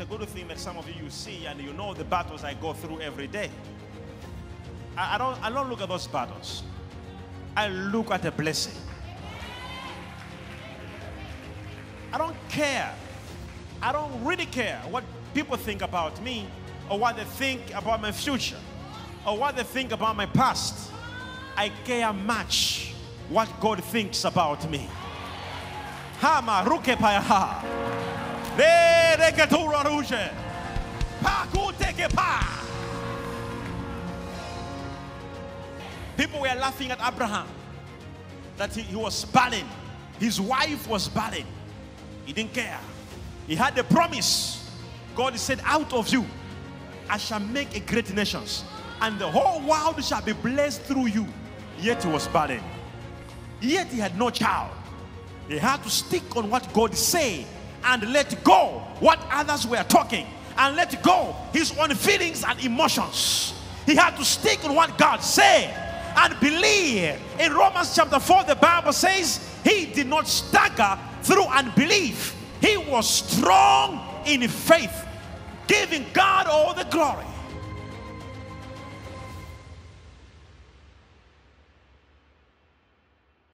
a good thing that some of you you see and you know the battles I go through every day. I, I don't I don't look at those battles. I look at the blessing. I don't care. I don't really care what people think about me or what they think about my future or what they think about my past. I care much what God thinks about me. Hama ruke payaha. People were laughing at Abraham that he, he was barren. His wife was barren. He didn't care. He had the promise. God said, Out of you, I shall make a great nation, and the whole world shall be blessed through you. Yet he was barren. Yet he had no child. He had to stick on what God said and let go what others were talking and let go his own feelings and emotions. He had to stick on what God said and believe. In Romans chapter 4, the Bible says he did not stagger through unbelief. He was strong in faith, giving God all the glory.